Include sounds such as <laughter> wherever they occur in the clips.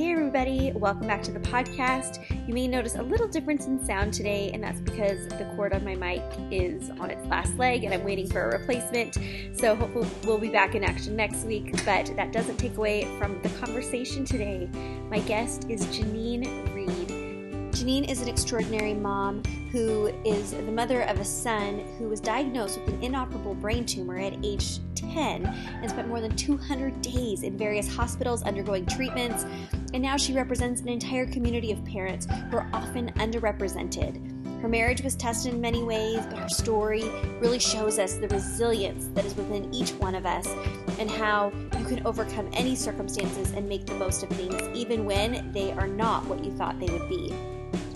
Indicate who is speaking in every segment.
Speaker 1: Hey, everybody, welcome back to the podcast. You may notice a little difference in sound today, and that's because the cord on my mic is on its last leg and I'm waiting for a replacement. So, hopefully, we'll be back in action next week, but that doesn't take away from the conversation today. My guest is Janine Reed. Janine is an extraordinary mom who is the mother of a son who was diagnosed with an inoperable brain tumor at age 10 and spent more than 200 days in various hospitals undergoing treatments. And now she represents an entire community of parents who are often underrepresented. Her marriage was tested in many ways, but her story really shows us the resilience that is within each one of us and how you can overcome any circumstances and make the most of things, even when they are not what you thought they would be.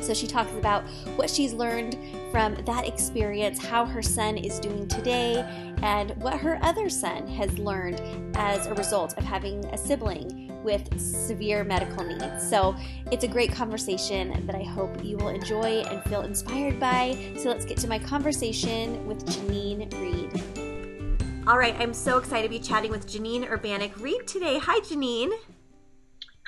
Speaker 1: So she talks about what she's learned from that experience, how her son is doing today, and what her other son has learned as a result of having a sibling with severe medical needs. So it's a great conversation that I hope you will enjoy and feel inspired by. So let's get to my conversation with Janine Reed. All right, I'm so excited to be chatting with Janine Urbaniak Reed today. Hi, Janine.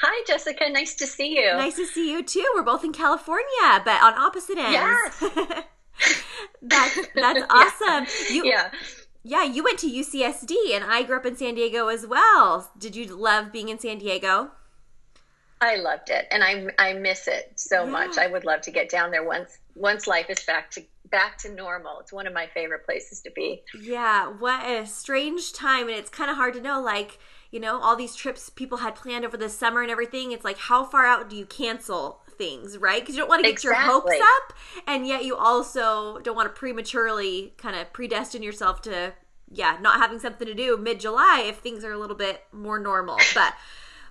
Speaker 2: Hi, Jessica. Nice to see you.
Speaker 1: Nice to see you too. We're both in California, but on opposite ends.
Speaker 2: Yes. <laughs>
Speaker 1: that's that's <laughs> awesome.
Speaker 2: You, yeah.
Speaker 1: Yeah, you went to UCSD, and I grew up in San Diego as well. Did you love being in San Diego?
Speaker 2: I loved it, and I I miss it so yeah. much. I would love to get down there once once life is back to back to normal. It's one of my favorite places to be.
Speaker 1: Yeah, what a strange time, and it's kind of hard to know, like you know, all these trips people had planned over the summer and everything. It's like, how far out do you cancel things, right? Because you don't want to get exactly. your hopes up, and yet you also don't want to prematurely kind of predestine yourself to, yeah, not having something to do mid July if things are a little bit more normal. <laughs> But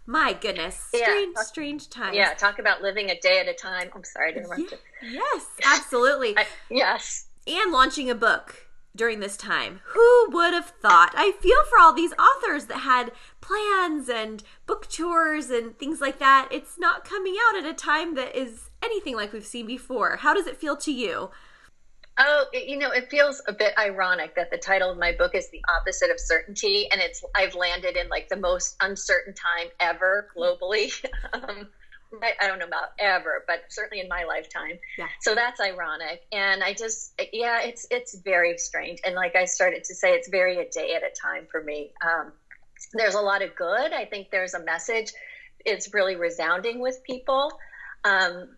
Speaker 1: my goodness, strange, yeah, strange times.
Speaker 2: Yeah, talk about living a day at a time. I'm sorry to interrupt
Speaker 1: you. Yes, absolutely. <laughs>
Speaker 2: I, yes.
Speaker 1: And launching a book during this time. Who would have thought? I feel for all these authors that had plans and book tours and things like that. It's not coming out at a time that is anything like we've seen before. How does it feel to you?
Speaker 2: Oh, you know, it feels a bit ironic that the title of my book is The Opposite of Certainty and it's I've landed in like the most uncertain time ever globally. <laughs> um, I don't know about ever, but certainly in my lifetime. Yeah. So that's ironic, and I just yeah, it's it's very strange. And like I started to say, it's very a day at a time for me. Um, there's a lot of good. I think there's a message. It's really resounding with people um,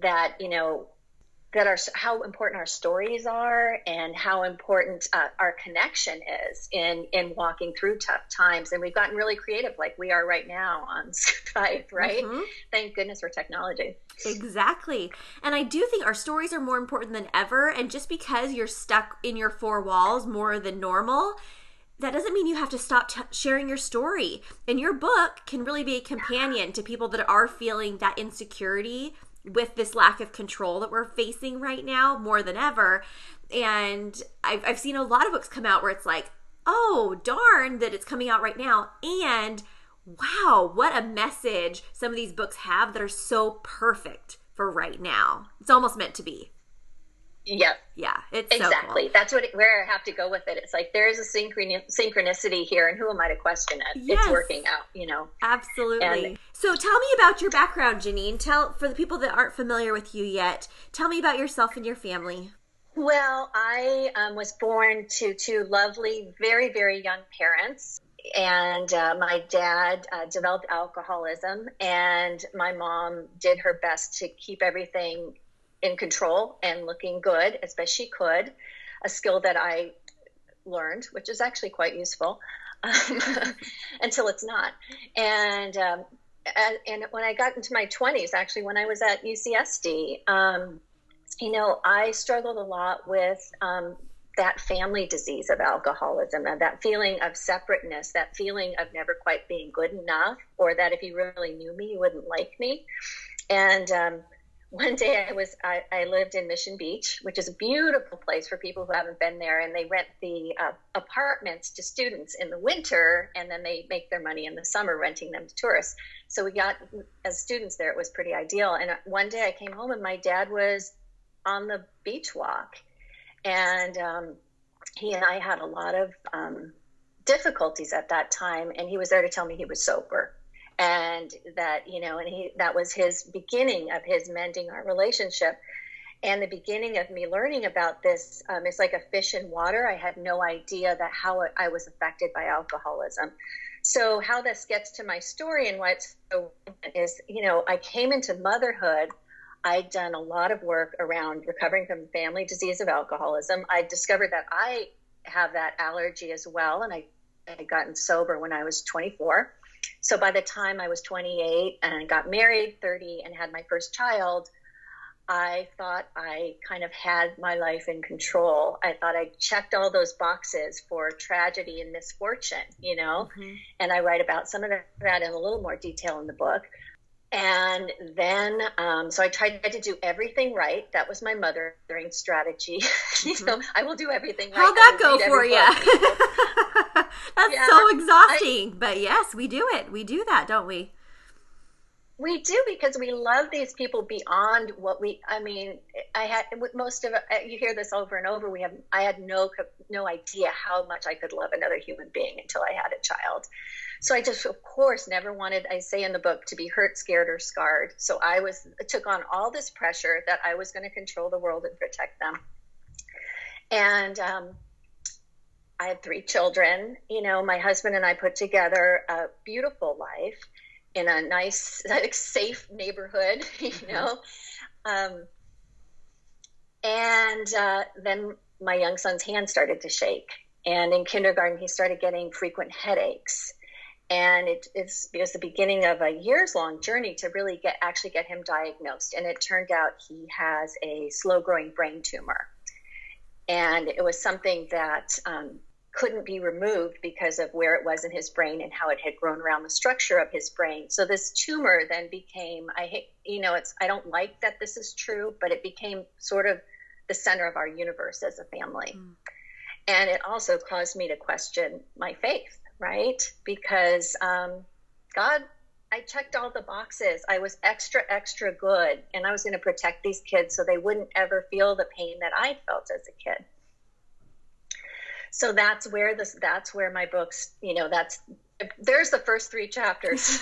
Speaker 2: that you know that our how important our stories are and how important uh, our connection is in in walking through tough times. And we've gotten really creative like we are right now on <laughs> skype right? Mm-hmm. thank goodness for technology.
Speaker 1: Exactly. And i do think our stories are more important than ever. And just because you're stuck in your four walls more than normal that doesn't mean you have to stop t- sharing your story. And your book can really be a companion to people that are feeling that insecurity with this lack of control that we're facing right now more than ever. And I've, I've seen a lot of books come out where it's like, oh, darn that it's coming out right now. And wow, what a message some of these books have that are so perfect for right now. It's almost meant to be.
Speaker 2: Yeah.
Speaker 1: Yeah. It's
Speaker 2: exactly.
Speaker 1: So cool.
Speaker 2: That's what it, where I have to go with it. It's like there is a synchronicity here, and who am I to question it? Yes. It's working out, you know.
Speaker 1: Absolutely. And, so tell me about your background, Janine. Tell for the people that aren't familiar with you yet. Tell me about yourself and your family.
Speaker 2: Well, I um, was born to two lovely, very, very young parents. And uh, my dad uh, developed alcoholism, and my mom did her best to keep everything in control and looking good as best she could, a skill that I learned, which is actually quite useful um, <laughs> until it's not. And, um, and, when I got into my 20s, actually, when I was at UCSD, um, you know, I struggled a lot with um, that family disease of alcoholism and that feeling of separateness, that feeling of never quite being good enough, or that if you really knew me, you wouldn't like me. And um, one day I was I, I, lived in Mission Beach, which is a beautiful place for people who haven't been there, and they rent the uh, apartments to students in the winter, and then they make their money in the summer renting them to tourists. So we got as students there, it was pretty ideal. And uh, one day I came home and my dad was on the beach walk, and um, he and I had a lot of um, difficulties at that time, and he was there to tell me he was sober and that you know and he that was his beginning of his mending our relationship and the beginning of me learning about this um, it's like a fish in water. I had no idea that how i was affected by alcoholism. So how this gets to my story and what's so is you know i came into motherhood. I'd done a lot of work around recovering from family disease of alcoholism. I discovered that i have that allergy as well and i had gotten sober when i was 24 so by the time I was 28 and got married, 30, and had my first child, I thought I kind of had my life in control. I thought I checked all those boxes for tragedy and misfortune, you know, mm-hmm. and I write about some of that in a little more detail in the book. And then, um, so I tried to do everything right. That was my mothering strategy. <laughs> you mm-hmm. know, I will do everything right.
Speaker 3: How'd that go for you? <laughs> That's yeah, so exhausting. I, but yes, we do it. We do that, don't we?
Speaker 2: We do because we love these people beyond what we. I mean, I had most of you hear this over and over. We have. I had no no idea how much I could love another human being until I had a child. So I just, of course, never wanted. I say in the book to be hurt, scared, or scarred. So I was took on all this pressure that I was going to control the world and protect them. And um, I had three children. You know, my husband and I put together a beautiful life in a nice, <laughs> like, safe neighborhood, <laughs> you mm-hmm. know. Um, and uh, then my young son's hand started to shake. And in kindergarten, he started getting frequent headaches. And it, it's, it was the beginning of a years long journey to really get actually get him diagnosed. And it turned out he has a slow growing brain tumor. And it was something that um, couldn't be removed because of where it was in his brain and how it had grown around the structure of his brain. So this tumor then became I you know it's I don't like that this is true, but it became sort of the center of our universe as a family. Mm. And it also caused me to question my faith, right? Because um, God, I checked all the boxes. I was extra, extra good, and I was going to protect these kids so they wouldn't ever feel the pain that I felt as a kid so that's where this that's where my books you know that's there's the first three chapters.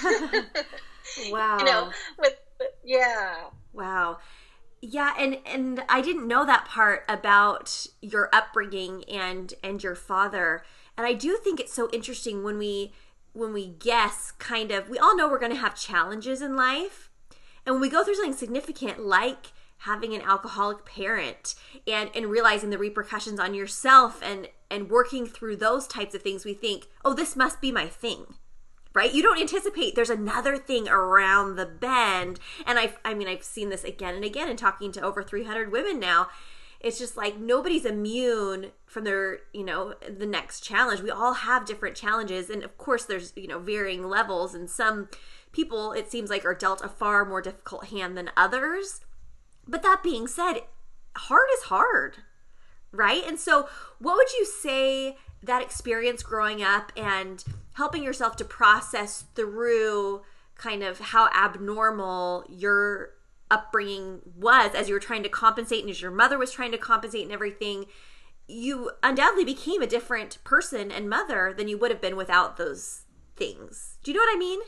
Speaker 3: Wow <laughs> <laughs>
Speaker 2: you know with yeah.
Speaker 3: Wow. Yeah and and i didn't know that part about your upbringing and and your father. And i do think it's so interesting when we when we guess kind of we all know we're going to have challenges in life. And when we go through something significant like having an alcoholic parent and and realizing the repercussions on yourself and and working through those types of things we think oh this must be my thing right? You don't anticipate there's another thing around the bend. And i i mean i've seen this again and again in talking to over 300 women now. It's just like nobody's immune from their you know the next challenge. We all have different challenges. And of course there's you know varying levels. And some people it seems like are dealt a far more difficult hand than others. But that being said, hard is hard, right? And so, what would you say that experience growing up and helping yourself to process through kind of how abnormal your upbringing was as you were trying to compensate and as your mother was trying to compensate and everything? You undoubtedly became a different person and mother than you would have been without those things. Do you know what I mean?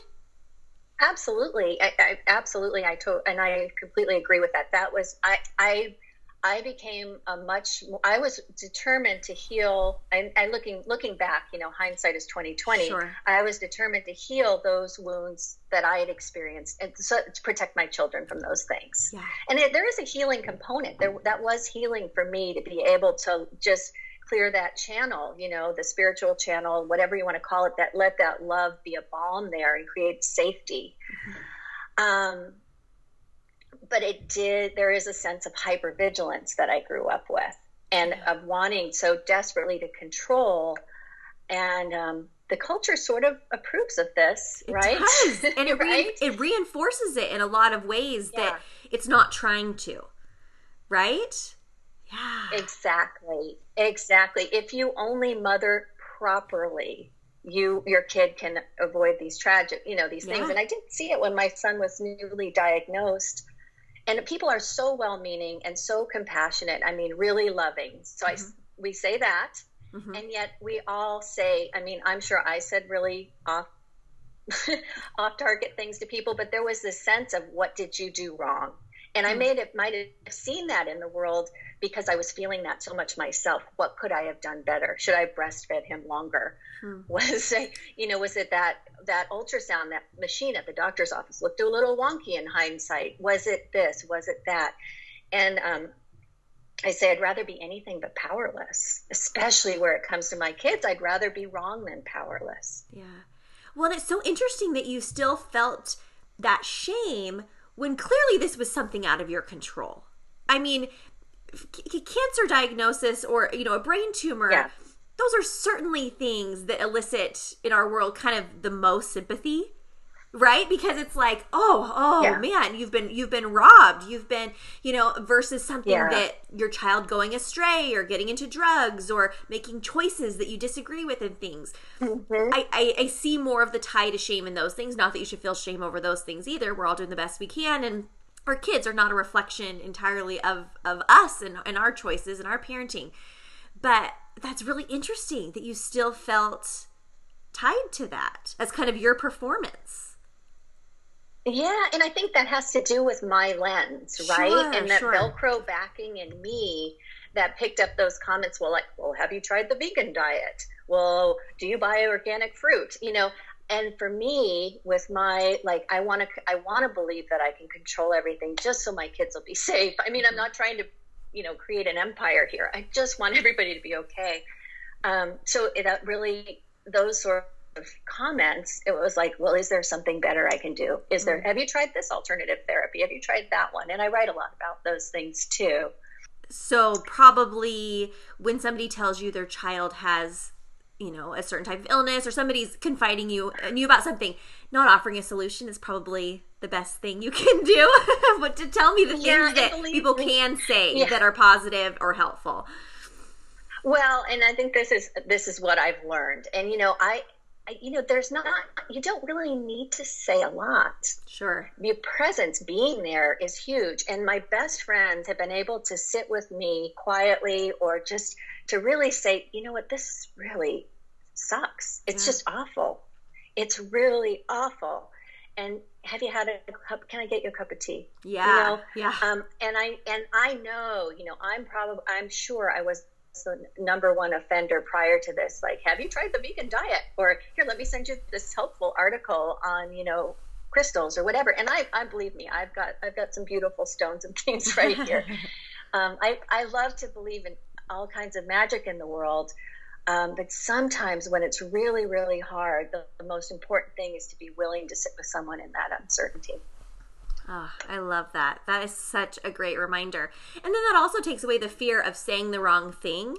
Speaker 2: Absolutely, I, I, absolutely. I to, and I completely agree with that. That was I. I I became a much. I was determined to heal. I, I looking looking back, you know, hindsight is twenty twenty. Sure. I was determined to heal those wounds that I had experienced, and so to protect my children from those things. Yeah. And it, there is a healing component. There that was healing for me to be able to just clear that channel, you know, the spiritual channel, whatever you want to call it, that let that love be a balm there and create safety. Mm-hmm. Um, but it did, there is a sense of hypervigilance that I grew up with and of wanting so desperately to control. And um, the culture sort of approves of this,
Speaker 3: it
Speaker 2: right?
Speaker 3: Does. <laughs> And it,
Speaker 2: right?
Speaker 3: Re- it reinforces it in a lot of ways yeah. that it's not trying to, right?
Speaker 2: Yeah. Exactly. Exactly. If you only mother properly, you your kid can avoid these tragic, you know, these yeah. things. And I didn't see it when my son was newly diagnosed. And people are so well-meaning and so compassionate. I mean, really loving. So mm-hmm. I we say that, mm-hmm. and yet we all say. I mean, I'm sure I said really off <laughs> off target things to people, but there was this sense of what did you do wrong? And I hmm. made it might have seen that in the world because I was feeling that so much myself. What could I have done better? Should I have breastfed him longer? Hmm. <laughs> Was it, you know, was it that that ultrasound, that machine at the doctor's office looked a little wonky in hindsight? Was it this? Was it that? And um, I say I'd rather be anything but powerless, especially where it comes to my kids. I'd rather be wrong than powerless.
Speaker 3: Yeah. Well, it's so interesting that you still felt that shame when clearly this was something out of your control. I mean, c- cancer diagnosis or, you know, a brain tumor, yeah. Those are certainly things that elicit in our world kind of the most sympathy right because it's like oh oh yeah. man you've been you've been robbed you've been you know versus something yeah. that your child going astray or getting into drugs or making choices that you disagree with and things mm-hmm. I, I, I see more of the tie to shame in those things not that you should feel shame over those things either we're all doing the best we can and our kids are not a reflection entirely of of us and, and our choices and our parenting but that's really interesting that you still felt tied to that as kind of your performance
Speaker 2: yeah, and I think that has to do with my lens, right? Sure, and that sure. Velcro backing in me that picked up those comments. Well, like, well, have you tried the vegan diet? Well, do you buy organic fruit? You know, and for me, with my like, I want to, I want to believe that I can control everything just so my kids will be <laughs> safe. I mean, I'm not trying to, you know, create an empire here. I just want <laughs> everybody to be okay. Um, so it really, those sort of comments, it was like, well, is there something better I can do? Is there, mm-hmm. have you tried this alternative therapy? Have you tried that one? And I write a lot about those things too.
Speaker 3: So, probably when somebody tells you their child has, you know, a certain type of illness or somebody's confiding you uh, you about something, not offering a solution is probably the best thing you can do. <laughs> but to tell me the things yeah, that people me. can say yeah. that are positive or helpful.
Speaker 2: Well, and I think this is this is what I've learned. And you know, I you know, there's not, you don't really need to say a lot.
Speaker 3: Sure.
Speaker 2: Your presence being there is huge. And my best friends have been able to sit with me quietly or just to really say, you know what, this really sucks. It's yeah. just awful. It's really awful. And have you had a cup? Can I get you a cup of tea?
Speaker 3: Yeah.
Speaker 2: You know?
Speaker 3: Yeah.
Speaker 2: Um, and I, and I know, you know, I'm probably, I'm sure I was the number one offender prior to this like have you tried the vegan diet or here let me send you this helpful article on you know crystals or whatever and i i believe me i've got i've got some beautiful stones and <laughs> things right here <laughs> um, i i love to believe in all kinds of magic in the world um, but sometimes when it's really really hard the, the most important thing is to be willing to sit with someone in that uncertainty
Speaker 3: Oh, I love that. That is such a great reminder. And then that also takes away the fear of saying the wrong thing.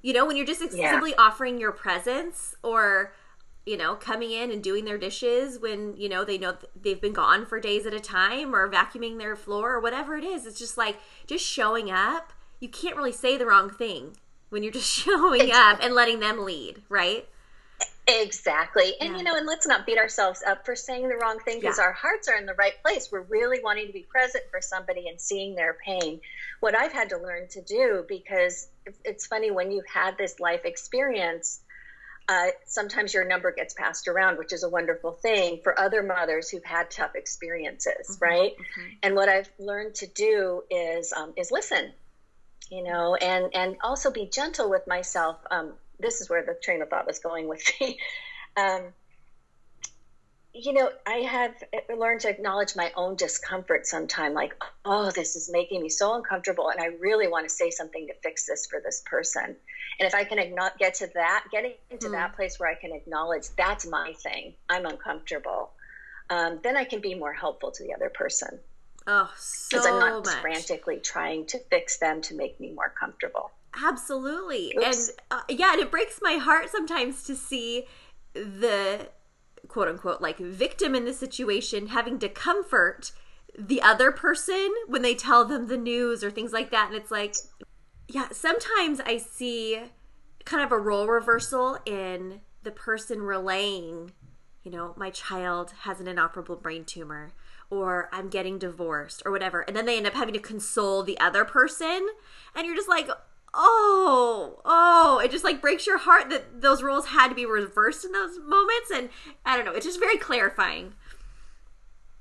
Speaker 3: You know, when you're just yeah. simply offering your presence or, you know, coming in and doing their dishes when, you know, they know they've been gone for days at a time or vacuuming their floor or whatever it is. It's just like just showing up. You can't really say the wrong thing when you're just <laughs> showing up and letting them lead, right?
Speaker 2: Exactly. And, yeah. you know, and let's not beat ourselves up for saying the wrong thing because yeah. our hearts are in the right place. We're really wanting to be present for somebody and seeing their pain. What I've had to learn to do, because it's funny when you've had this life experience, uh, sometimes your number gets passed around, which is a wonderful thing for other mothers who've had tough experiences, mm-hmm. right? Mm-hmm. And what I've learned to do is um, is listen, you know, and and also be gentle with myself. Um, this is where the train of thought was going with me. <laughs> Um, you know, I have learned to acknowledge my own discomfort sometime, like, oh, this is making me so uncomfortable, and I really want to say something to fix this for this person. And if I can get to that, getting into mm. that place where I can acknowledge that's my thing, I'm uncomfortable, um, then I can be more helpful to the other person.
Speaker 3: Oh, so Because I'm not much.
Speaker 2: frantically trying to fix them to make me more comfortable.
Speaker 3: Absolutely. Oops. And uh, yeah, and it breaks my heart sometimes to see the quote unquote like victim in the situation having to comfort the other person when they tell them the news or things like that and it's like yeah sometimes i see kind of a role reversal in the person relaying you know my child has an inoperable brain tumor or i'm getting divorced or whatever and then they end up having to console the other person and you're just like oh oh it just like breaks your heart that those roles had to be reversed in those moments and i don't know it's just very clarifying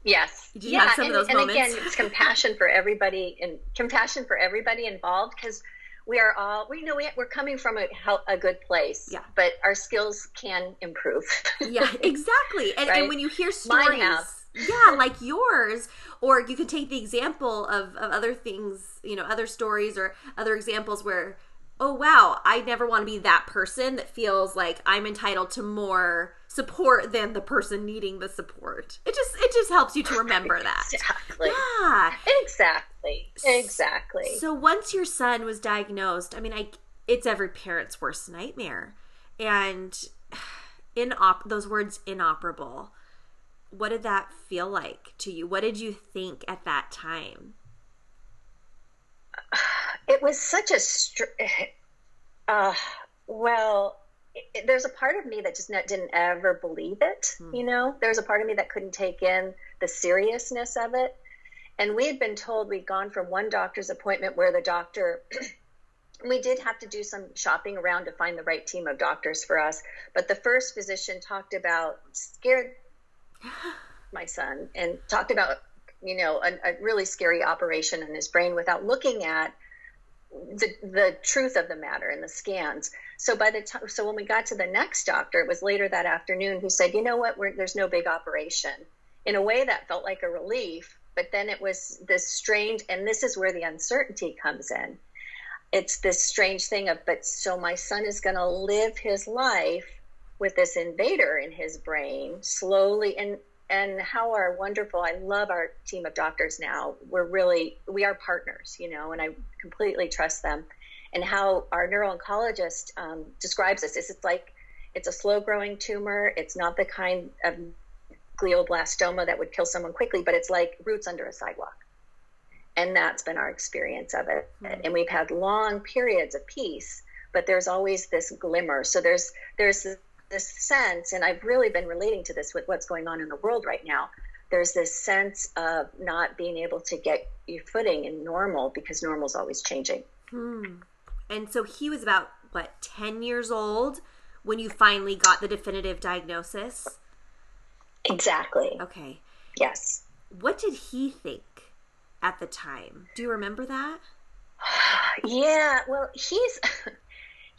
Speaker 2: Yes.
Speaker 3: Did you
Speaker 2: yeah,
Speaker 3: have some
Speaker 2: and,
Speaker 3: of those
Speaker 2: and
Speaker 3: moments?
Speaker 2: again, it's compassion for everybody and compassion for everybody involved because we are all we know we, we're coming from a, a good place.
Speaker 3: Yeah.
Speaker 2: But our skills can improve.
Speaker 3: yeah <laughs> exactly and,
Speaker 2: Right?
Speaker 3: and when you hear stories. Yeah like yours or you could take the example of, of other things you know other stories or other examples where oh wow i never want to be that person that feels like i'm entitled to more support than the person needing the support it just it just helps you to remember <laughs> that
Speaker 2: exactly.
Speaker 3: yeah
Speaker 2: Exactly. Exactly.
Speaker 3: so once your son was diagnosed, I mean, I it's every parent's worst nightmare, and <sighs> inop those words inoperable. What did that feel like to you? What did you think at that time?
Speaker 2: it was such a str- <laughs> uh, well it, there's a part of me that just not, didn't ever believe it you know there's a part of me that couldn't take in the seriousness of it and we had been told we'd gone from one doctor's appointment where the doctor <clears throat> we did have to do some shopping around to find the right team of doctors for us but the first physician talked about scared <gasps> my son and talked about you know a, a really scary operation in his brain without looking at the the truth of the matter in the scans. So by the time, so when we got to the next doctor, it was later that afternoon who said, you know what, We're, there's no big operation. In a way, that felt like a relief, but then it was this strange, and this is where the uncertainty comes in. It's this strange thing of, but so my son is going to live his life with this invader in his brain slowly and and how our wonderful i love our team of doctors now. We're really we are partners you know and i completely trust them. And how our neuro-oncologist um, describes this is it's like it's a slow growing tumor. It's not the kind of glioblastoma that would kill someone quickly but it's like roots under a sidewalk. And that's been our experience of it. And we've had long periods of peace but there's always this glimmer. So there's there's this, sense and i've really been relating to this with what's going on in the world right now there's this sense of not being able to get your footing in normal because normal's always changing Hmm.
Speaker 3: And so he was about what ten years old when you finally got the definitive diagnosis.
Speaker 2: exactly
Speaker 3: Okay,
Speaker 2: yes
Speaker 3: what did he think at the time? Do you remember that? <sighs>
Speaker 2: Yeah, well, he's <laughs>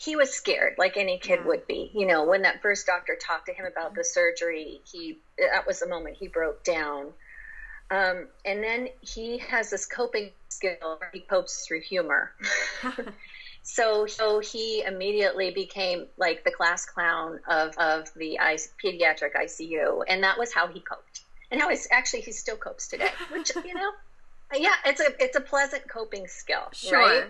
Speaker 2: he was scared like any kid
Speaker 3: Yeah.
Speaker 2: would be. You know, when that first doctor talked to him about the surgery, he that was the moment he broke down. Um, and then he has this coping skill where he copes through humor. <laughs> so, so he immediately became like the class clown of, of the I, pediatric ICU, and that was how he coped. And how he's actually he still copes today, which you know, <laughs> yeah, it's a it's a pleasant coping skill,
Speaker 3: Sure.
Speaker 2: right?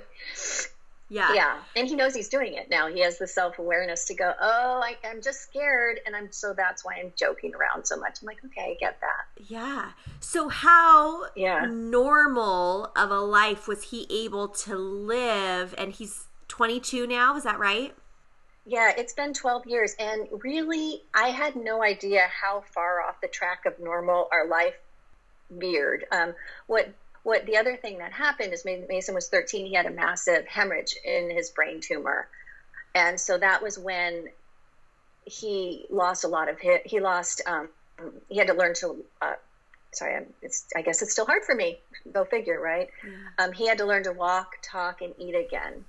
Speaker 3: Yeah.
Speaker 2: Yeah, and he knows he's doing it now. He has the self awareness to go, oh, I, I'm just scared, and I'm so that's why I'm joking around so much. I'm like, okay, I get that.
Speaker 3: Yeah. So how
Speaker 2: Yeah.
Speaker 3: normal of a life was he able to live? And he's 22 now, is that right?
Speaker 2: Yeah, it's been 12 years, and really, I had no idea how far off the track of normal our life veered. Um, what what the other thing that happened is Mason was 13. He had a massive hemorrhage in his brain tumor, and so that was when he lost a lot of hit. He lost. Um, he had to learn to. Uh, sorry, I'm, it's. I guess it's still hard for me. Go figure, right? Um, he had to learn to walk, talk, and eat again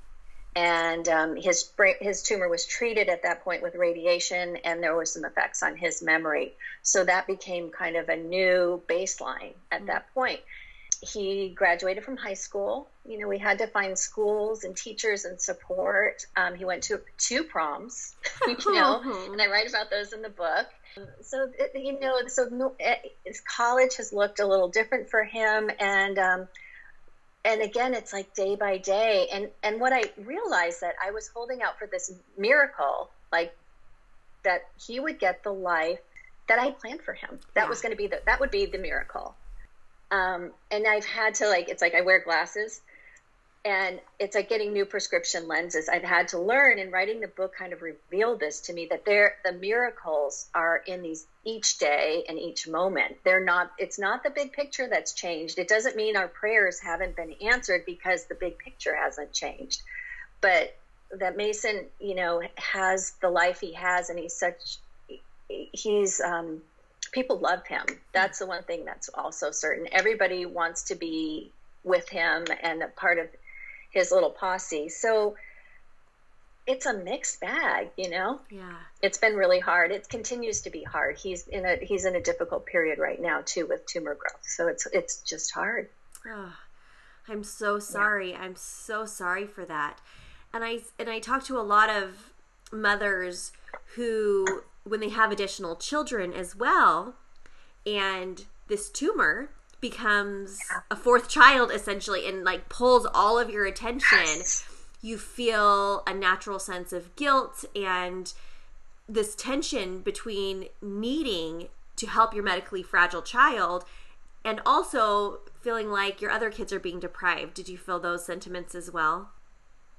Speaker 2: and um, his brain, his tumor was treated at that point with radiation, and there were some effects on his memory. So that became kind of a new baseline at that point. He graduated from high school. You know, we had to find schools and teachers and support. Um, he went to two proms, <laughs> you know, and I write about those in the book. So you know, so no, his college has looked a little different for him, and um, and again it's like day by day and and what i realized that i was holding out for this miracle like that he would get the life that I planned for him. That
Speaker 3: Yeah.
Speaker 2: was going to be the that would be the miracle. Um, and I've had to like it's like I wear glasses and it's like getting new prescription lenses. I've had to learn and writing the book kind of revealed this to me that there the miracles are in these each day and each moment. They're not it's not the big picture that's changed. It doesn't mean our prayers haven't been answered because the big picture hasn't changed. But that Mason, you know, has the life he has and he's such he's um people love him. That's the one thing that's also certain. Everybody wants to be with him and a part of his little posse. So it's a mixed bag, you know.
Speaker 3: Yeah.
Speaker 2: It's been really hard. It continues to be hard. He's in a he's in a difficult period right now too with tumor growth. So it's it's just hard.
Speaker 3: Oh, I'm so sorry. I'm so sorry for that. And I and I talk to a lot of mothers who when they have additional children as well and this tumor becomes a fourth child essentially and like pulls all of your attention you feel a natural sense of guilt and this tension between needing to help your medically fragile child and also feeling like your other kids are being deprived. Did you feel those sentiments as well?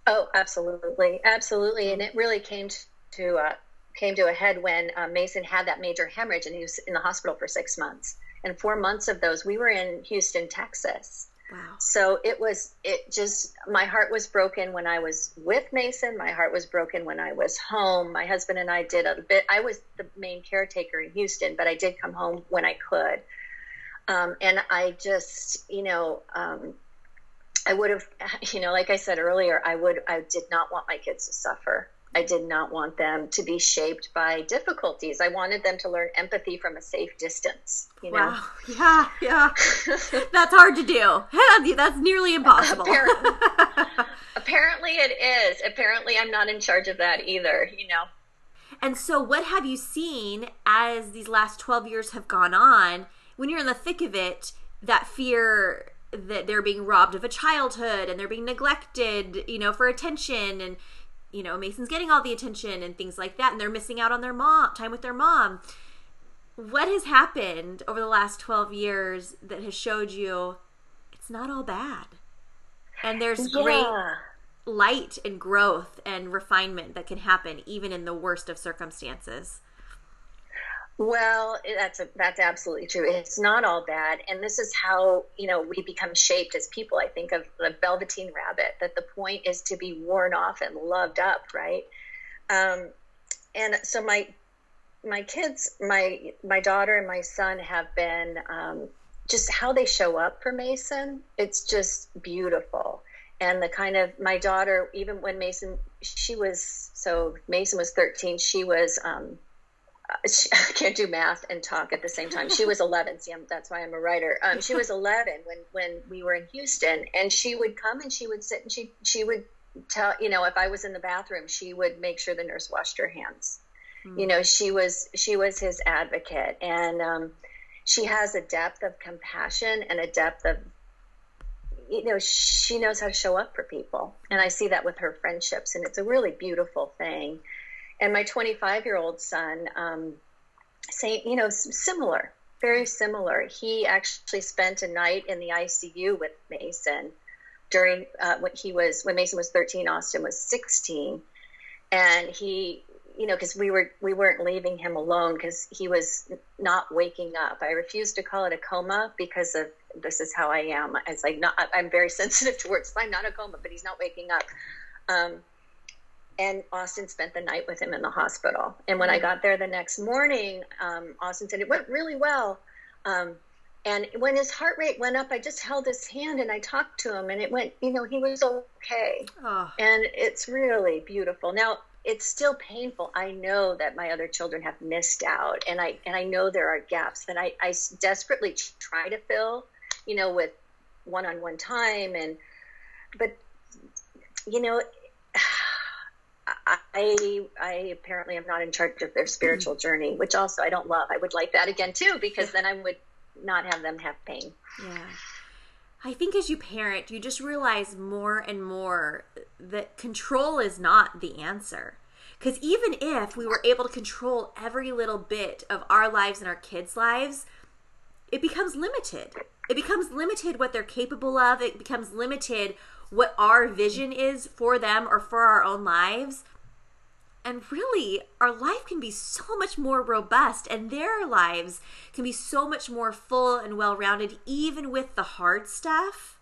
Speaker 2: Oh, absolutely, absolutely, and it really came to uh, came to a head when uh, Mason had that major hemorrhage, and he was in the hospital for six months. And four months of those, we were in Houston, Texas.
Speaker 3: Wow.
Speaker 2: So it was, it just, my heart was broken when I was with Mason. My heart was broken when I was home. My husband and I did a bit, I was the main caretaker in Houston, but I did come home when I could. Um, and I just, you know, um, I would have, you know, like I said earlier, I would, I did not want my kids to suffer. I did not want them to be shaped by difficulties. I wanted them to learn empathy from a safe distance, you know.
Speaker 3: Wow. Yeah, yeah. <laughs> That's hard to do. That's nearly impossible.
Speaker 2: Apparently. <laughs> Apparently it is. Apparently I'm not in charge of that either, you know.
Speaker 3: And so, what have you seen as these last 12 years have gone on? When you're in the thick of it, that fear that they're being robbed of a childhood and they're being neglected, you know, for attention and you know, Mason's getting all the attention and things like that and they're missing out on their mom, time with their mom. What has happened over the last 12 years that has showed you it's not all bad? And there's great light and growth and refinement that can happen even in the worst of circumstances.
Speaker 2: Well, that's a, that's absolutely true. It's not all bad, and this is how you know we become shaped as people. I think of the Velveteen Rabbit. That the point is to be worn off and loved up, right? Um, and so my my kids, my my daughter and my son have been um, just how they show up for Mason. It's just beautiful, and the kind of my daughter, even when Mason, she was so Mason was thirteen. She was. Um, <laughs> she, I can't do math and talk at the same time. She was <laughs> 11. See, I'm, that's why I'm a writer. Um, she was <laughs> 11 when, when we were in Houston and she would come and she would sit and she, she would tell, you know, if I was in the bathroom, she would make sure the nurse washed her hands. You know, she was, she was his advocate and, um, she has a depth of compassion and a depth of, you know, she knows how to show up for people. And I see that with her friendships and it's a really beautiful thing and my 25 year old son um, saying you know similar very similar. He actually spent a night in the icu with mason during uh, when he was when mason was 13 austin was 16 and he you know because we were we weren't leaving him alone because he was not waking up. I refused to call it a coma because of this is how i am. It's like not i'm very <laughs> sensitive towards. i'm not a coma but he's not waking up. Um, and Austin spent the night with him in the hospital. And when I got there the next morning, um, Austin said it went really well. Um, and when his heart rate went up, I just held his hand and I talked to him, and it went, you know, he was okay.
Speaker 3: Oh,
Speaker 2: And it's really beautiful. Now, it's still painful. I know that my other children have missed out, and I and I know there are gaps that I, I desperately try to fill, you know, with one-on-one time, and but you know, I I apparently am not in charge of their spiritual journey, which also I don't love. I would like that again too, because then I would not have them have pain.
Speaker 3: yeah. I think as you parent, you just realize more and more that control is not the answer. Because even if we were able to control every little bit of our lives and our kids' lives, it becomes limited. It becomes limited what they're capable of. It becomes limited what our vision is for them or for our own lives. And really, our life can be so much more robust, and their lives can be so much more full and well rounded, even with the hard stuff,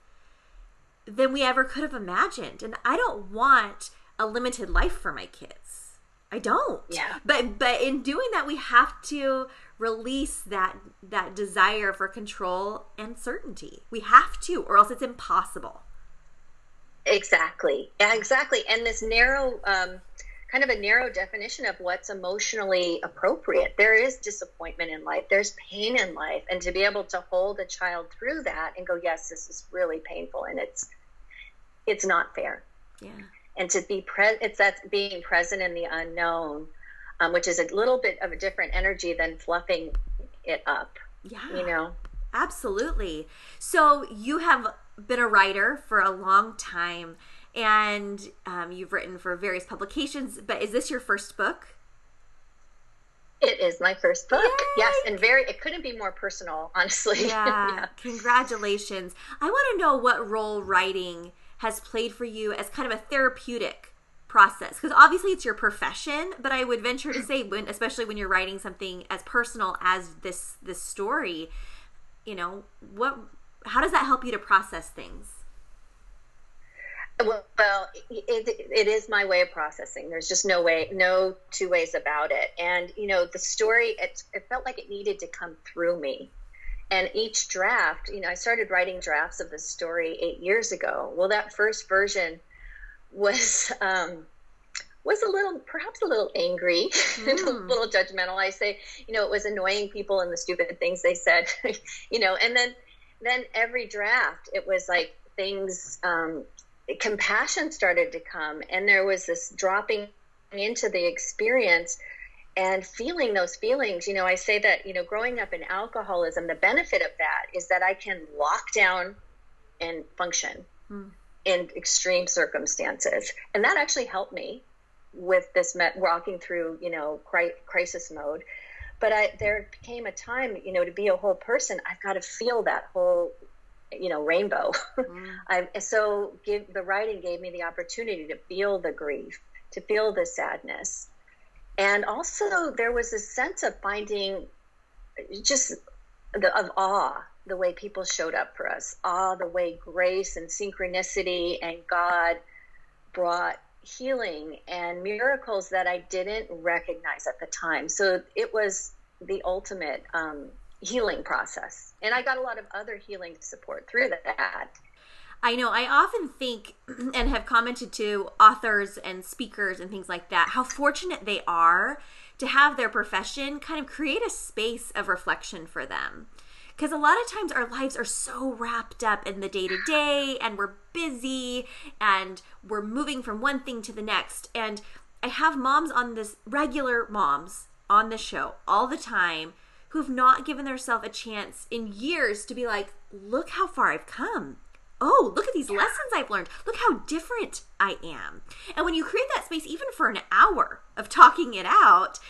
Speaker 3: than we ever could have imagined. And I don't want a limited life for my kids. I don't.
Speaker 2: Yeah.
Speaker 3: But but in doing that, we have to release that that desire for control and certainty. We have to, or else it's impossible.
Speaker 2: Exactly. Yeah, exactly. And this narrow, um, kind of a narrow definition of what's emotionally appropriate. There is disappointment in life, there's pain in life. And to be able to hold a child through that and go, yes, this is really painful and it's, it's not fair.
Speaker 3: Yeah.
Speaker 2: And to be present, it's that being present in the unknown, um, which is a little bit of a different energy than fluffing it up.
Speaker 3: Yeah.
Speaker 2: You know?
Speaker 3: Absolutely. So you have been a writer for a long time and um, you've written for various publications, but is this your first book?
Speaker 2: It is my first book.
Speaker 3: Yay!
Speaker 2: Yes, and very it couldn't be more personal, honestly. <laughs>
Speaker 3: Yeah.
Speaker 2: Yeah.
Speaker 3: Congratulations. I want to know what role writing has played for you as kind of a therapeutic process because obviously it's your profession but i would venture to say when especially when you're writing something as personal as this this story you know what how does that help you to process things
Speaker 2: Well, well it, it is my way of processing. There's just no way, no two ways about it. And you know, the story, it, it felt like it needed to come through me. And each draft, you know, I started writing drafts of the story eight years ago. Well, that first version was um, was a little, perhaps a little angry, <laughs> and a
Speaker 3: Mm.
Speaker 2: little judgmental. I say, you know, it was annoying people and the stupid things they said, <laughs> you know. And then, then every draft, it was like things. Um, compassion started to come, and there was this dropping into the experience and feeling those feelings. You know, I say that you know, growing up in alcoholism, the benefit of that is that I can lock down and function
Speaker 3: Hmm.
Speaker 2: in extreme circumstances, and that actually helped me with this met- walking through you know cri- crisis mode. But I, there came a time, you know, to be a whole person, I've got to feel that whole, you know, rainbow.
Speaker 3: Mm. <laughs>
Speaker 2: I, so give, the writing gave me the opportunity to feel the grief, to feel the sadness. And also there was a sense of finding just the, of awe, the way people showed up for us, awe, the way grace and synchronicity and God brought healing and miracles that I didn't recognize at the time. So it was the ultimate um, healing process. And I got a lot of other healing support through that.
Speaker 3: I know. I often think <clears throat> and have commented to authors and speakers and things like that how fortunate they are to have their profession kind of create a space of reflection for them. Because a lot of times our lives are so wrapped up in the day to day and we're busy and we're moving from one thing to the next. And I have moms on this, regular moms on the show all the time who've not given themselves a chance in years to be like, look how far I've come oh, look at these lessons I've learned. Look how different I am. And when you create that space, even for an hour of talking it out,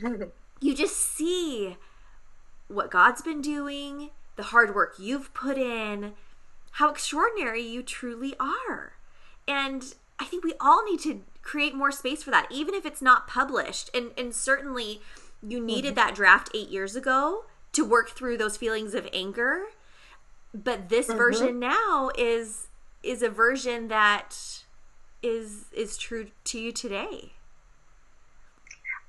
Speaker 3: <laughs> you just see what God's been doing, the hard work you've put in, how extraordinary you truly are. And I think we all need to create more space for that, even if it's not published. And and certainly you needed mm-hmm. that draft eight years ago to work through those feelings of anger but this mm-hmm. version now is is a version that is is true to you today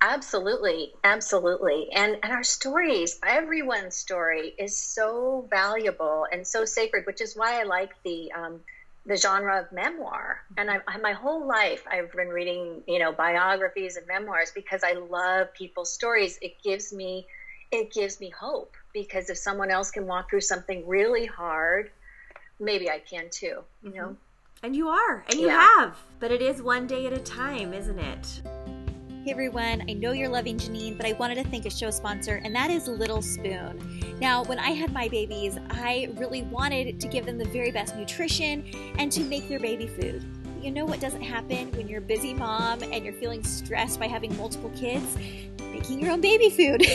Speaker 2: Absolutely, absolutely. And and our stories, everyone's story is so valuable and so sacred, which is why I like the um, the genre of memoir. And I, I, my whole life, I've been reading, you know, biographies and memoirs because I love people's stories. It gives me, it gives me hope because if someone else can walk through something really hard, maybe I can too. You know.
Speaker 3: and you are and you
Speaker 2: Yeah.
Speaker 3: have but it is one day at a time isn't it
Speaker 1: Hey everyone, I know you're loving Janine, but I wanted to thank a show sponsor, and that is Little Spoon. Now, when I had my babies, I really wanted to give them the very best nutrition and to make their baby food you know what doesn't happen when you're a busy mom and you're feeling stressed by having multiple kids? Making your own baby food.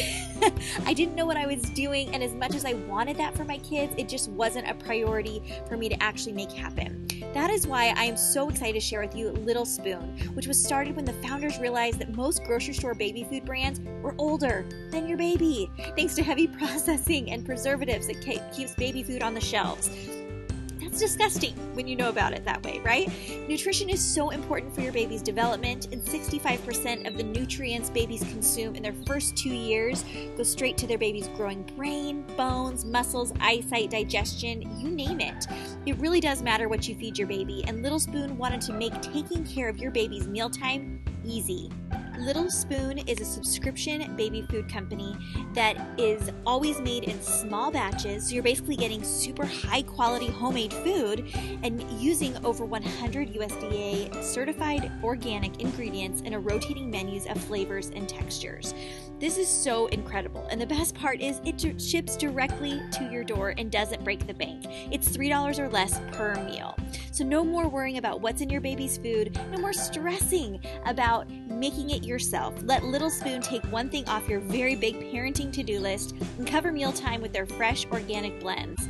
Speaker 1: <laughs> I didn't know what I was doing, and as much as I wanted that for my kids, it just wasn't a priority for me to actually make happen. That is why I am so excited to share with you Little Spoon, which was started when the founders realized that most grocery store baby food brands were older than your baby, thanks to heavy <laughs> processing and preservatives that keeps baby food on the shelves. It's disgusting when you know about it that way, right? Nutrition is so important for your baby's development, and 65% of the nutrients babies consume in their first two years go straight to their baby's growing brain, bones, muscles, eyesight, digestion you name it. It really does matter what you feed your baby, and Little Spoon wanted to make taking care of your baby's mealtime easy. Little Spoon is a subscription baby food company that is always made in small batches. So you're basically getting super high quality homemade food and using over 100 USDA certified organic ingredients in a rotating menus of flavors and textures. This is so incredible. And the best part is it ships directly to your door and doesn't break the bank. It's $3 or less per meal. So no more worrying about what's in your baby's food, no more stressing about making it yourself. Let Little Spoon take one thing off your very big parenting to-do list and cover mealtime with their fresh organic blends.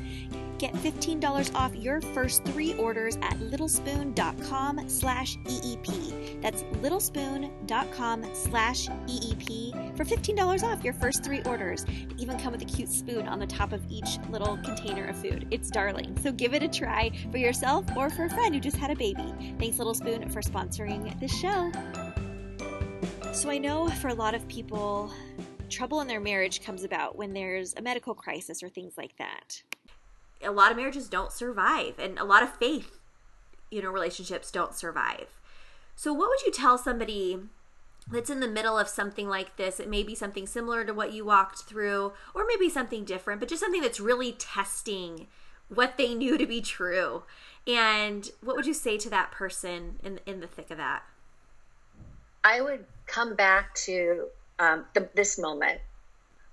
Speaker 1: Get $15 off your first three orders at littlespoon.com slash EEP. That's littlespoon.com slash EEP for $15 off your first three orders. They even come with a cute spoon on the top of each little container of food. It's darling. So give it a try for yourself or for a friend who just had a baby. Thanks, Little Spoon, for sponsoring this show. So I know for a lot of people, trouble in their marriage comes about when there's a medical crisis or things like that.
Speaker 3: A lot of marriages don't survive and a lot of faith you know relationships don't survive. So what would you tell somebody that's in the middle of something like this? It may be something similar to what you walked through or maybe something different but just something that's really testing what they knew to be true. And what would you say to that person in in the thick of that?
Speaker 2: I would come back to um, the, this moment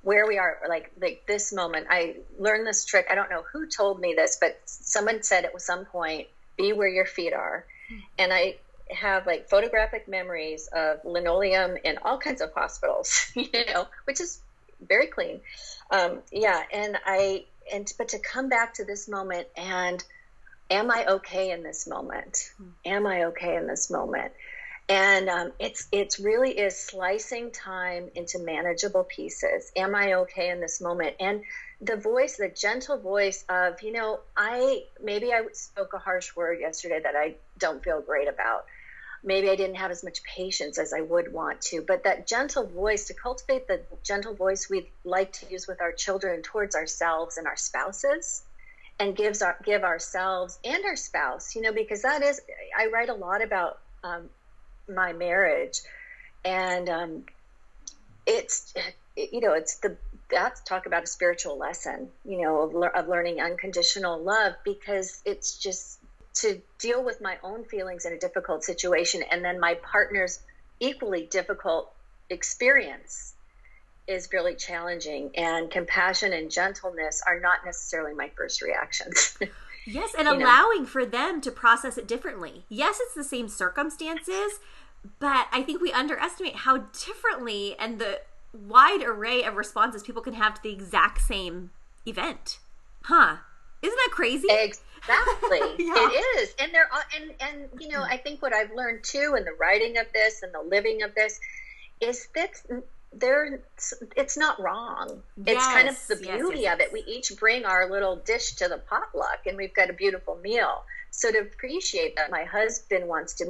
Speaker 2: where we are like like this moment. I learned this trick. I don't know who told me this but someone said at some point be where your feet are. And i have like photographic memories of linoleum in all kinds of hospitals <laughs> you know which is very clean. Um, yeah and i and but to come back to this moment and am i okay in this moment? Hmm. am i okay in this moment and um, it's it's really is slicing time into manageable pieces. Am i okay in this moment? And the voice the gentle voice of you know i maybe i spoke a harsh word yesterday that i don't feel great about. Maybe i didn't have as much patience as i would want to but that gentle voice to cultivate the gentle voice we like to use with our children towards ourselves and our spouses and gives our give ourselves and our spouse you know because that is i write a lot about um, my marriage, and um, it's you know it's the that's talk about a spiritual lesson you know of, of learning unconditional love because it's just to deal with my own feelings in a difficult situation and then my partner's equally difficult experience is really challenging. And compassion and gentleness are not necessarily my first reactions. <laughs>
Speaker 3: Yes and allowing know? for them to process it differently. Yes it's the same circumstances but I think we underestimate how differently and the wide array of responses people can have to the exact same event. Huh? Isn't that crazy?
Speaker 2: Exactly. <laughs> yeah. It is. And there are and and you know, I think what I've learned too in the writing of this and the living of this is that there it's not wrong. Yes. It's kind of the beauty yes, yes, of it. We each bring our little dish to the potluck and we've got a beautiful meal. So to appreciate that my husband wants to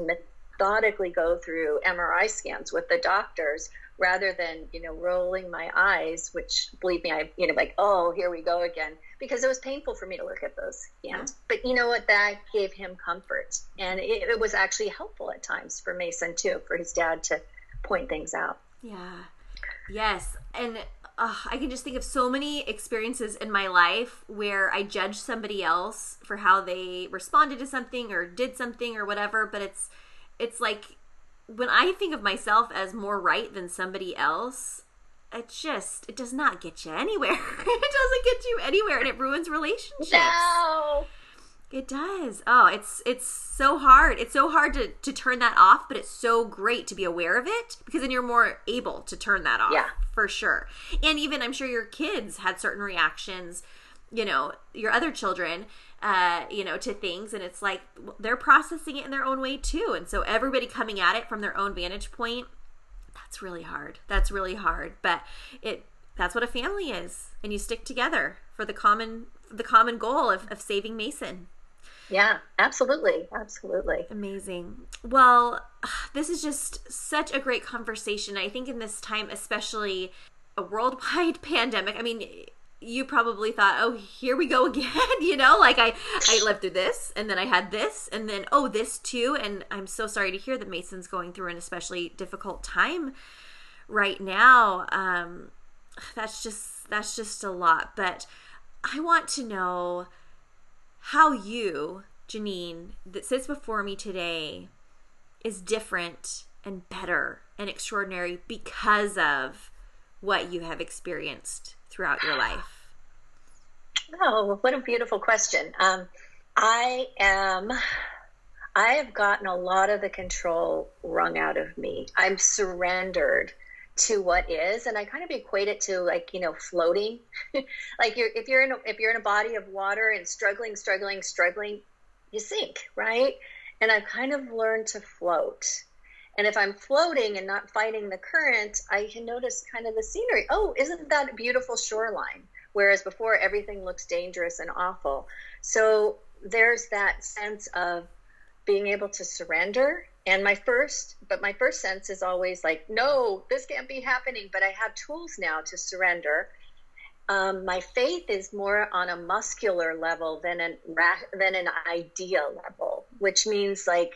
Speaker 2: methodically go through MRI scans with the doctors rather than you know rolling my eyes which believe me i you know like oh here we go again because it was painful for me to look at those scans. But you know what? That gave him comfort. And it, it, was actually helpful at times for mason too for his dad to point things out.
Speaker 3: Yeah. Yes. And i can just think of so many experiences in my life where i judged somebody else for how they responded to something or did something or whatever but it's it's like when I think of myself as more right than somebody else, it just it does not get you anywhere. <laughs> it doesn't get you anywhere, and it ruins relationships.
Speaker 2: No.
Speaker 3: It does. Oh, it's it's so hard. It's so hard to to turn that off, but it's so great to be aware of it because then you're more able to turn that off.
Speaker 2: Yeah.
Speaker 3: For sure. And even I'm sure your kids had certain reactions, you know, your other children uh, you know, to things and it's like they're processing it in their own way too. And so everybody coming at it from their own vantage point, that's really hard. That's really hard, but it that's what a family is. And you stick together for the common the common goal of, of saving Mason.
Speaker 2: Yeah, absolutely. Absolutely.
Speaker 3: Amazing. Well, this is just such a great conversation. I think in this time, especially a worldwide <laughs> pandemic, I mean, you probably thought, oh, here we go <laughs> again. you know, like I, I lived through this and then I had this and then, oh, this too. And I'm so sorry to hear that Mason's going through an especially difficult time right now. Um, that's just, that's just a lot. But I want to know how you, Janine, that sits before me today is different and better and extraordinary because of what you have experienced throughout your life?
Speaker 2: Oh, what a beautiful question. Um, I am, I have gotten a lot of the control wrung out of me. I'm surrendered to what is and i kind of equate it to like you know floating <laughs> like you're if you're in a, if you're in a body of water and struggling struggling struggling you sink right and i've kind of learned to float and if I'm floating and not fighting the current, I can notice kind of the scenery. Oh, isn't that a beautiful shoreline? Whereas before, everything looks dangerous and awful. So there's that sense of being able to surrender. And my first, but my first sense is always like, no, this can't be happening. But I have tools now to surrender. Um, my faith is more on a muscular level than an than an idea level, which means like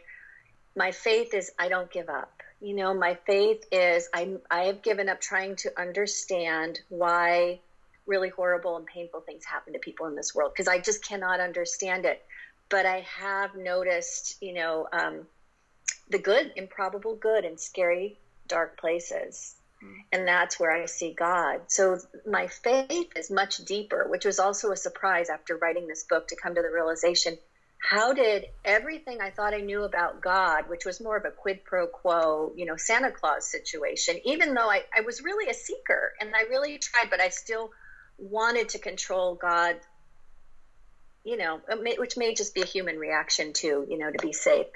Speaker 2: my faith is I don't give up. You know, my faith is I I have given up trying to understand why really horrible and painful things happen to people in this world because I just cannot understand it. But I have noticed, you know, um, the good, improbable good, in scary, dark places. Mm. And that's where I see God. So my faith is much deeper, which was also a surprise after writing this book to come to the realization how did everything I thought I knew about God, which was more of a quid pro quo, you know, Santa Claus situation, even though I, I was really a seeker and I really tried, but I still wanted to control God, you know, which may just be a human reaction too, you know, to be safe.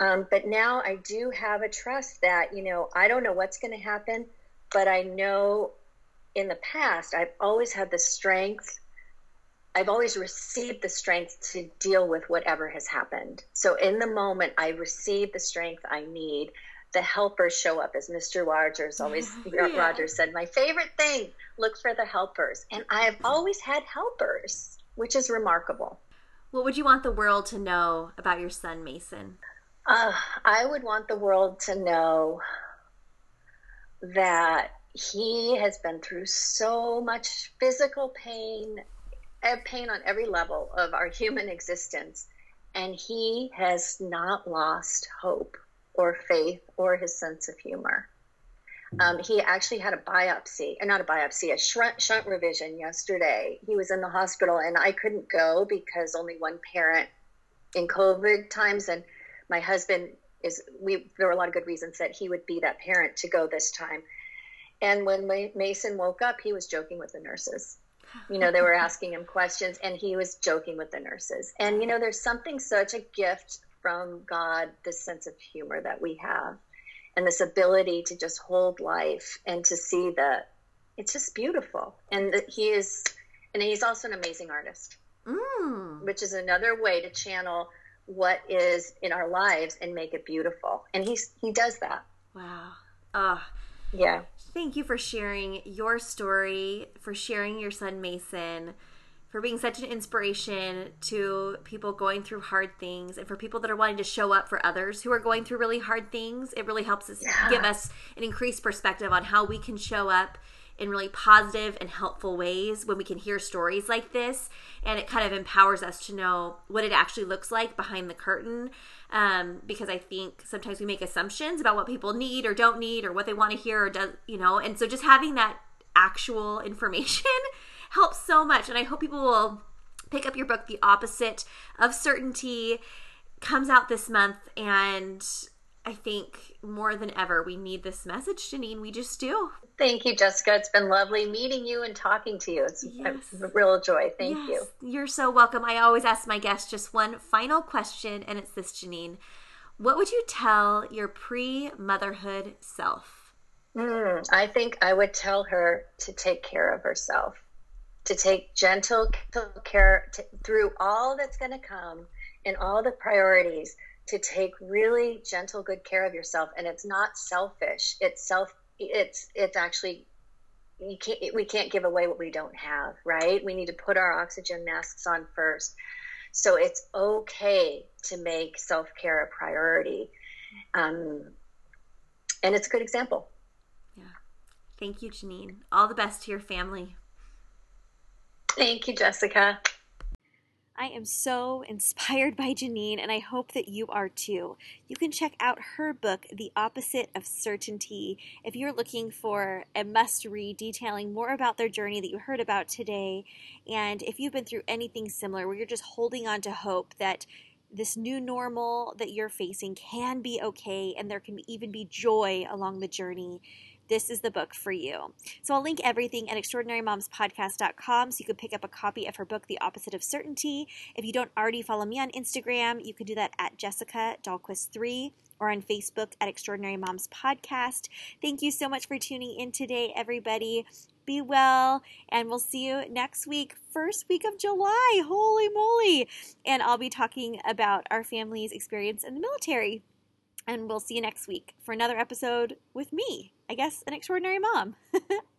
Speaker 2: Um, but now I do have a trust that, you know, I don't know what's going to happen, but I know in the past I've always had the strength I've always received the strength to deal with whatever has happened. So in the moment, I receive the strength I need. The helpers show up, as Mr. Rogers always <laughs> yeah. Rogers said. My favorite thing: look for the helpers, and I have always had helpers, which is remarkable.
Speaker 3: What would you want the world to know about your son, Mason?
Speaker 2: Uh, I would want the world to know that he has been through so much physical pain pain on every level of our human <laughs> existence. And he has not lost hope or faith or his sense of humor. Um, he actually had a biopsy, or not a biopsy, a shunt, shunt revision yesterday. He was in the hospital, and I couldn't go because only one parent in COVID times, and my husband is. We there were a lot of good reasons that he would be that parent to go this time. And when Mason woke up, he was joking with the nurses you know, they were <laughs> asking him questions and he was joking with the nurses. And, you know, there's something such a gift from God, this sense of humor that we have and this ability to just hold life and to see that it's just beautiful. And that he is, and he's also an amazing artist, mm. which is another way to channel what is in our lives and make it beautiful. And he's, he does that.
Speaker 3: Wow. Ah.
Speaker 2: Yeah.
Speaker 3: Thank you for sharing your story, for sharing your son Mason, for being such an inspiration to people going through hard things, and for people that are wanting to show up for others who are going through really hard things. It really helps us yeah. give us an increased perspective on how we can show up in really positive and helpful ways when we can hear stories like this. And it kind of empowers us to know what it actually looks like behind the curtain um, because I think sometimes we make assumptions about what people need or don't need or what they want to hear or does you know, and so just having that actual <laughs> information helps so much, and I hope people will
Speaker 4: pick up your book, The Opposite of Certainty, comes out this month. And I think more than ever, we need this message, Janine. We just do.
Speaker 2: Thank you, Jessica. It's been lovely meeting you and talking to you. It's yes. a real joy. Thank yes.
Speaker 4: you. You're so welcome. I always ask my guests just one final question, and it's this, Janine. What would you tell your pre motherhood self?
Speaker 2: Mm, I think I would tell her to take care of herself, to take gentle care to, through all that's going to come and all the priorities, to take really gentle, good care of yourself. And it's not selfish. It's self. It's it's actually you can't we can't give away what we don't have, right? We need to put our oxygen masks on first. So it's okay to make self care a priority. Um, and it's a good example.
Speaker 4: Yeah. Thank you, Janine. All the best to your family.
Speaker 2: Thank you, Jessica.
Speaker 3: I am so inspired by Janine, and I hope that you are too. You can check out her book, The Opposite of Certainty, if you're looking for a must read detailing more about their journey that you heard about today. And if you've been through anything similar where you're just holding on to hope that this new normal that you're facing can be okay and there can even be joy along the journey this is the book for you. So I'll link everything at extraordinarymomspodcast.com so you can pick up a copy of her book, The Opposite of Certainty. If you don't already follow me on Instagram, you can do that at Jessica Dahlquist3 or on Facebook at Extraordinary Moms Podcast. Thank you so much for tuning in today, everybody. Be well, and we'll see you next week, first week of July. Holy moly! And I'll be talking about our family's experience in the military. And we'll see you next week for another episode with me. I guess an extraordinary mom. <laughs>